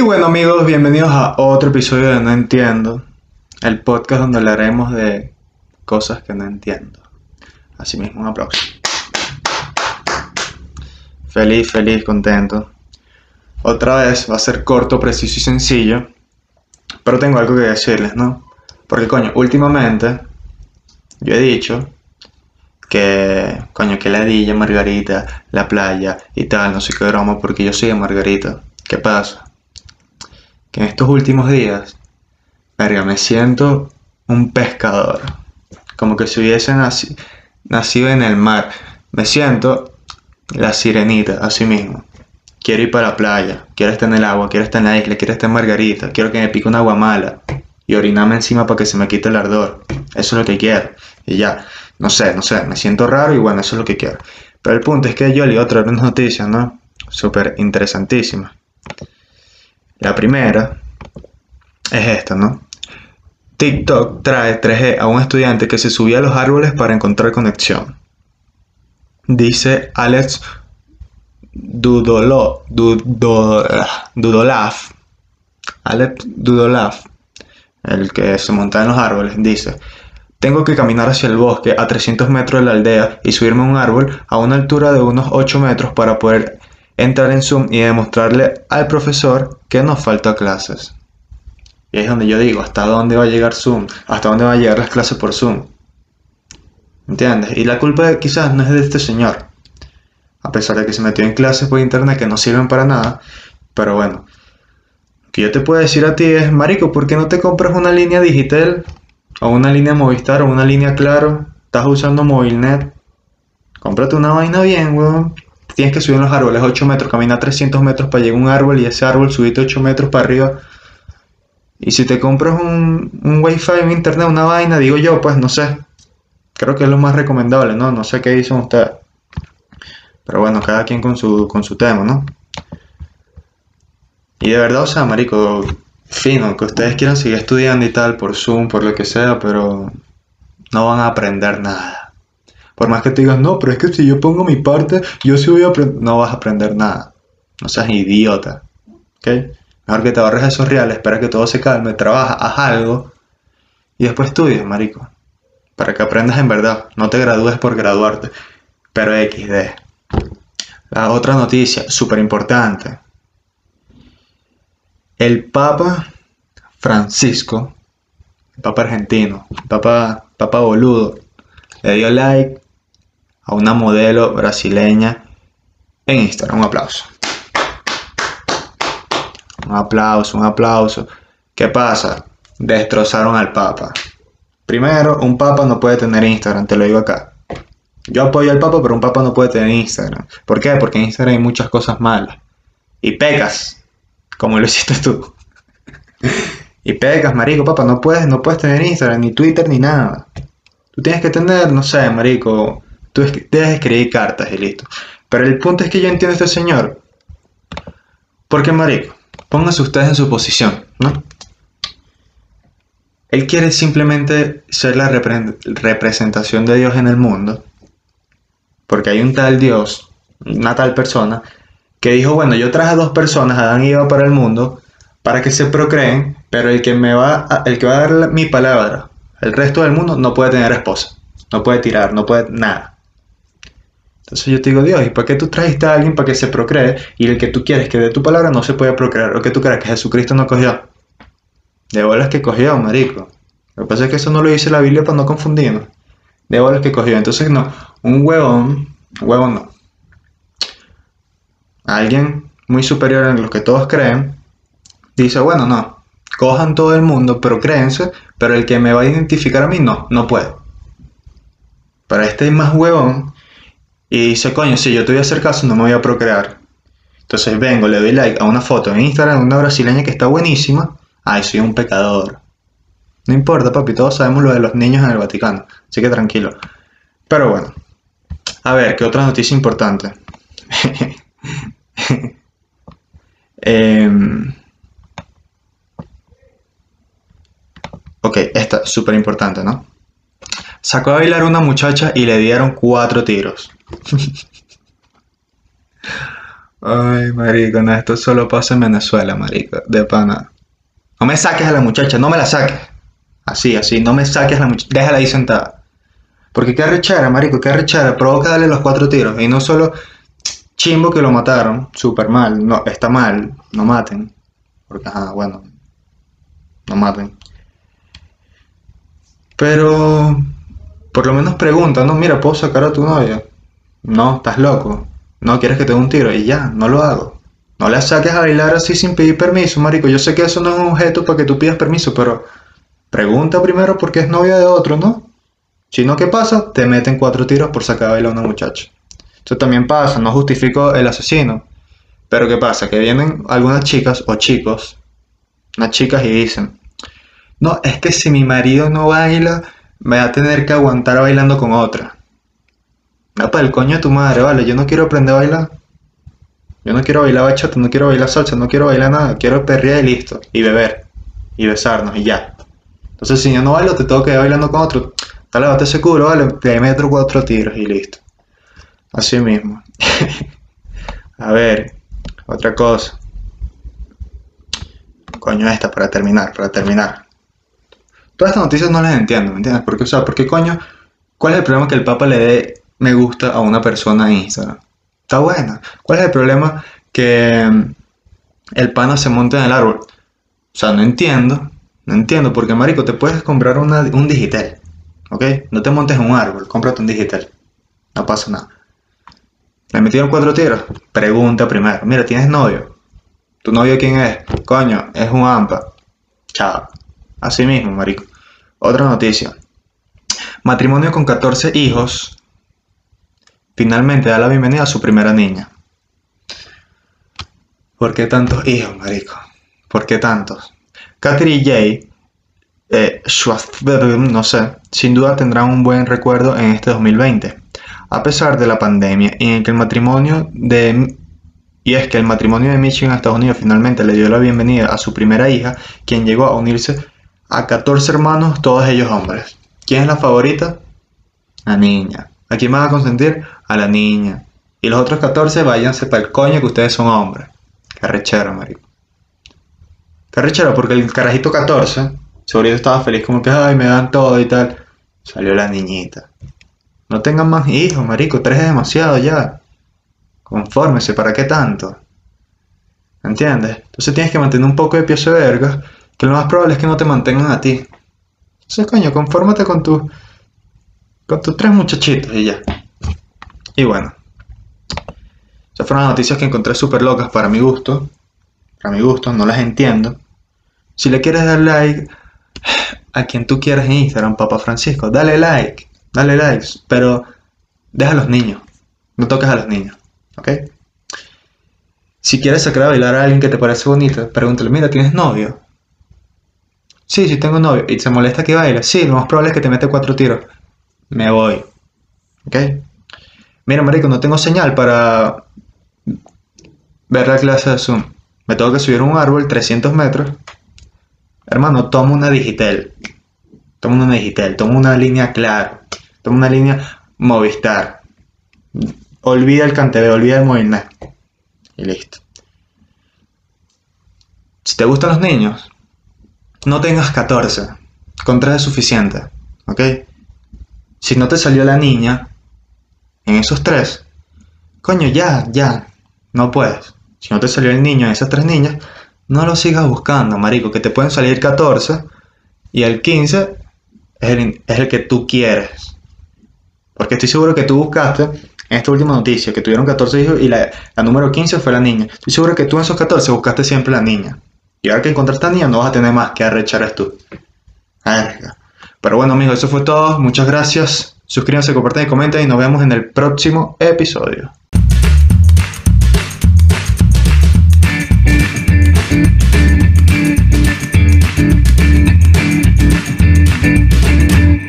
Y bueno amigos, bienvenidos a otro episodio de No Entiendo, el podcast donde hablaremos de cosas que no entiendo. Asimismo, un aplauso. Feliz, feliz, contento. Otra vez va a ser corto, preciso y sencillo, pero tengo algo que decirles, ¿no? Porque coño, últimamente yo he dicho que, coño, que la Dilla, Margarita, la playa y tal, no sé qué broma, porque yo soy de Margarita. ¿Qué pasa? Que en estos últimos días, verga, me siento un pescador. Como que si hubiese nacido en el mar. Me siento la sirenita, así mismo. Quiero ir para la playa, quiero estar en el agua, quiero estar en la isla, quiero estar en Margarita, quiero que me pique una agua mala y orinarme encima para que se me quite el ardor. Eso es lo que quiero. Y ya, no sé, no sé, me siento raro y bueno, eso es lo que quiero. Pero el punto es que yo leí otra noticias, ¿no? Súper interesantísimas. La primera es esta, ¿no? TikTok trae 3G a un estudiante que se subía a los árboles para encontrar conexión. Dice Alex Dudolo, Dudolaf. Alex Dudolaf, el que se monta en los árboles, dice, tengo que caminar hacia el bosque a 300 metros de la aldea y subirme a un árbol a una altura de unos 8 metros para poder entrar en Zoom y demostrarle al profesor que nos falta clases. Y es donde yo digo, ¿hasta dónde va a llegar Zoom? ¿Hasta dónde van a llegar las clases por Zoom? ¿Entiendes? Y la culpa quizás no es de este señor. A pesar de que se metió en clases por internet que no sirven para nada. Pero bueno. Lo que yo te puedo decir a ti es, Marico, ¿por qué no te compras una línea digital? O una línea Movistar o una línea Claro. Estás usando Movilnet. Cómprate una vaina bien, weón tienes que subir en los árboles 8 metros, caminar 300 metros para llegar a un árbol y ese árbol subirte 8 metros para arriba. Y si te compras un, un wifi en internet, una vaina, digo yo, pues no sé. Creo que es lo más recomendable, ¿no? No sé qué dicen ustedes. Pero bueno, cada quien con su, con su tema, ¿no? Y de verdad, o sea, marico, fino, que ustedes quieran seguir estudiando y tal, por Zoom, por lo que sea, pero no van a aprender nada. Por más que te digas, no, pero es que si yo pongo mi parte, yo sí voy a aprender. No vas a aprender nada. No seas idiota. ¿Ok? Mejor que te ahorres esos reales, espera que todo se calme, trabaja, haz algo y después estudias, marico. Para que aprendas en verdad. No te gradúes por graduarte. Pero XD. La otra noticia, súper importante. El Papa Francisco, el Papa argentino, el Papa, Papa boludo, le dio like a una modelo brasileña en Instagram. Un aplauso. Un aplauso, un aplauso. ¿Qué pasa? Destrozaron al Papa. Primero, un Papa no puede tener Instagram, te lo digo acá. Yo apoyo al Papa, pero un Papa no puede tener Instagram. ¿Por qué? Porque en Instagram hay muchas cosas malas. Y pecas, como lo hiciste tú. y pecas, marico, Papa, no puedes, no puedes tener Instagram, ni Twitter, ni nada. Tú tienes que tener, no sé, marico, Tú escribir cartas y listo. Pero el punto es que yo entiendo a este señor. Porque, marico, pónganse ustedes en su posición, ¿no? Él quiere simplemente ser la representación de Dios en el mundo. Porque hay un tal Dios, una tal persona, que dijo, bueno, yo traje a dos personas, Adán y Eva, para el mundo, para que se procreen, pero el que me va a, el que va a dar mi palabra, el resto del mundo, no puede tener esposa, no puede tirar, no puede nada. Entonces yo te digo, Dios, ¿y para qué tú trajiste a alguien para que se procree y el que tú quieres que de tu palabra no se puede procrear? ¿O que tú crees que Jesucristo no cogió? De bolas que cogió, marico. Lo que pasa es que eso no lo dice la Biblia para no confundirnos. De bolas que cogió. Entonces, no, un huevón, huevón no. Alguien muy superior a lo que todos creen, dice, bueno, no, cojan todo el mundo, pero créense, pero el que me va a identificar a mí no, no puede. Pero este es más huevón y dice, coño, si yo te voy a hacer caso, no me voy a procrear. Entonces vengo, le doy like a una foto en Instagram de una brasileña que está buenísima. Ay, soy un pecador. No importa, papi, todos sabemos lo de los niños en el Vaticano. Así que tranquilo. Pero bueno. A ver, ¿qué otra noticia importante? Em, ok, esta, súper importante, ¿no? Sacó a bailar una muchacha y le dieron cuatro tiros. Ay, marico, no, esto solo pasa en Venezuela, marico, de pana. No me saques a la muchacha, no me la saques. Así, así, no me saques a la muchacha, déjala ahí sentada. Porque qué arrechara, marico, qué arrechara, provoca darle los cuatro tiros. Y no solo chimbo que lo mataron, súper mal, no, está mal, no maten. Porque, ajá, bueno, no maten. Pero, por lo menos pregunta, no, mira, ¿puedo sacar a tu novia? No, estás loco. No quieres que te dé un tiro y ya, no lo hago. No la saques a bailar así sin pedir permiso, marico. Yo sé que eso no es un objeto para que tú pidas permiso, pero pregunta primero porque es novia de otro, ¿no? Si no, ¿qué pasa? Te meten cuatro tiros por sacar a bailar a una muchacha. Eso también pasa, no justifico el asesino. Pero ¿qué pasa? Que vienen algunas chicas o chicos, unas chicas y dicen, no, es que si mi marido no baila, me va a tener que aguantar bailando con otra. No, para el coño de tu madre, vale, yo no quiero aprender a bailar. Yo no quiero bailar bachata, no quiero bailar salsa, no quiero bailar nada, quiero perrear y listo, y beber, y besarnos, y ya. Entonces, si yo no bailo, te tengo que ir bailando con otro. Dale, bate ese culo, vale, te meto cuatro tiros y listo. Así mismo. a ver, otra cosa. Coño, esta, para terminar, para terminar. Todas estas noticias no las entiendo, ¿me entiendes? Porque, o sea, ¿por qué coño? ¿Cuál es el problema que el Papa le dé me gusta a una persona Instagram? Está buena. ¿Cuál es el problema que mm, el pana se monte en el árbol? O sea, no entiendo. No entiendo, porque marico, te puedes comprar un digital. ¿Ok? No te montes un árbol, cómprate un digital. No pasa nada. ¿Le metieron cuatro tiros? Pregunta primero. Mira, ¿tienes novio? ¿Tu novio quién es? Coño, es un AMPA. Chao. Así mismo, marico. Otra noticia. Matrimonio con 14 hijos finalmente da la bienvenida a su primera niña. ¿Por qué tantos hijos, marico? ¿Por qué tantos? Katherine J. Eh, no sé, sin duda tendrán un buen recuerdo en este 2020, a pesar de la pandemia y en que el matrimonio de y es que el matrimonio de Michigan a Estados Unidos finalmente le dio la bienvenida a su primera hija, quien llegó a unirse a 14 hermanos, todos ellos hombres. ¿Quién es la favorita? La niña. ¿A quién van a consentir? A la niña. Y los otros 14 váyanse para el coño que ustedes son hombres. Carrechero, marico. Carrechero, porque el carajito 14, seguro estaba feliz como que, ay, me dan todo y tal. Salió la niñita. No tengan más hijos, marico. Tres es demasiado ya. Confórmese, ¿para qué tanto? ¿Entiendes? Entonces tienes que mantener un poco de pie de verga, que lo más probable es que no te mantengan a ti. Entonces, coño, confórmate con tu con tus tres muchachitos y ya. Y bueno. Esas fueron las noticias que encontré súper locas para mi gusto. Para mi gusto, no las entiendo. Si le quieres dar like a quien tú quieras en Instagram, Papa Francisco, dale like. Dale likes. Pero deja a los niños. No toques a los niños. ¿Ok? Si quieres sacar a bailar a alguien que te parece bonito, pregúntale, mira, ¿tienes novio? Sí, sí tengo novio. ¿Y se molesta que baile? Sí, lo más probable es que te mete cuatro tiros me voy. ¿Ok? Mira, marico, no tengo señal para ver la clase de Zoom. Me tengo que subir un árbol 300 metros. Hermano, tomo una digital. Tomo una digital. Tomo una línea claro. Tomo una línea Movistar. Olvida el cantebeo, olvida el movimiento. Y listo. Si te gustan los niños, no tengas 14. Con 3 es suficiente. ¿Ok? Si no te salió la niña en esos tres, coño, ya, ya, no puedes. Si no te salió el niño en esas tres niñas, no lo sigas buscando, marico, que te pueden salir 14 y el 15 es el, que tú quieres. Porque estoy seguro que tú buscaste en esta última noticia que tuvieron 14 hijos y la, número 15 fue la niña. Estoy seguro que tú en esos 14 buscaste siempre la niña. Y ahora que encontraste a niña no vas a tener más que arrechar tú. Pero bueno amigos, eso fue todo. Muchas gracias. Suscríbanse, compartan y comenten y nos vemos en el próximo episodio.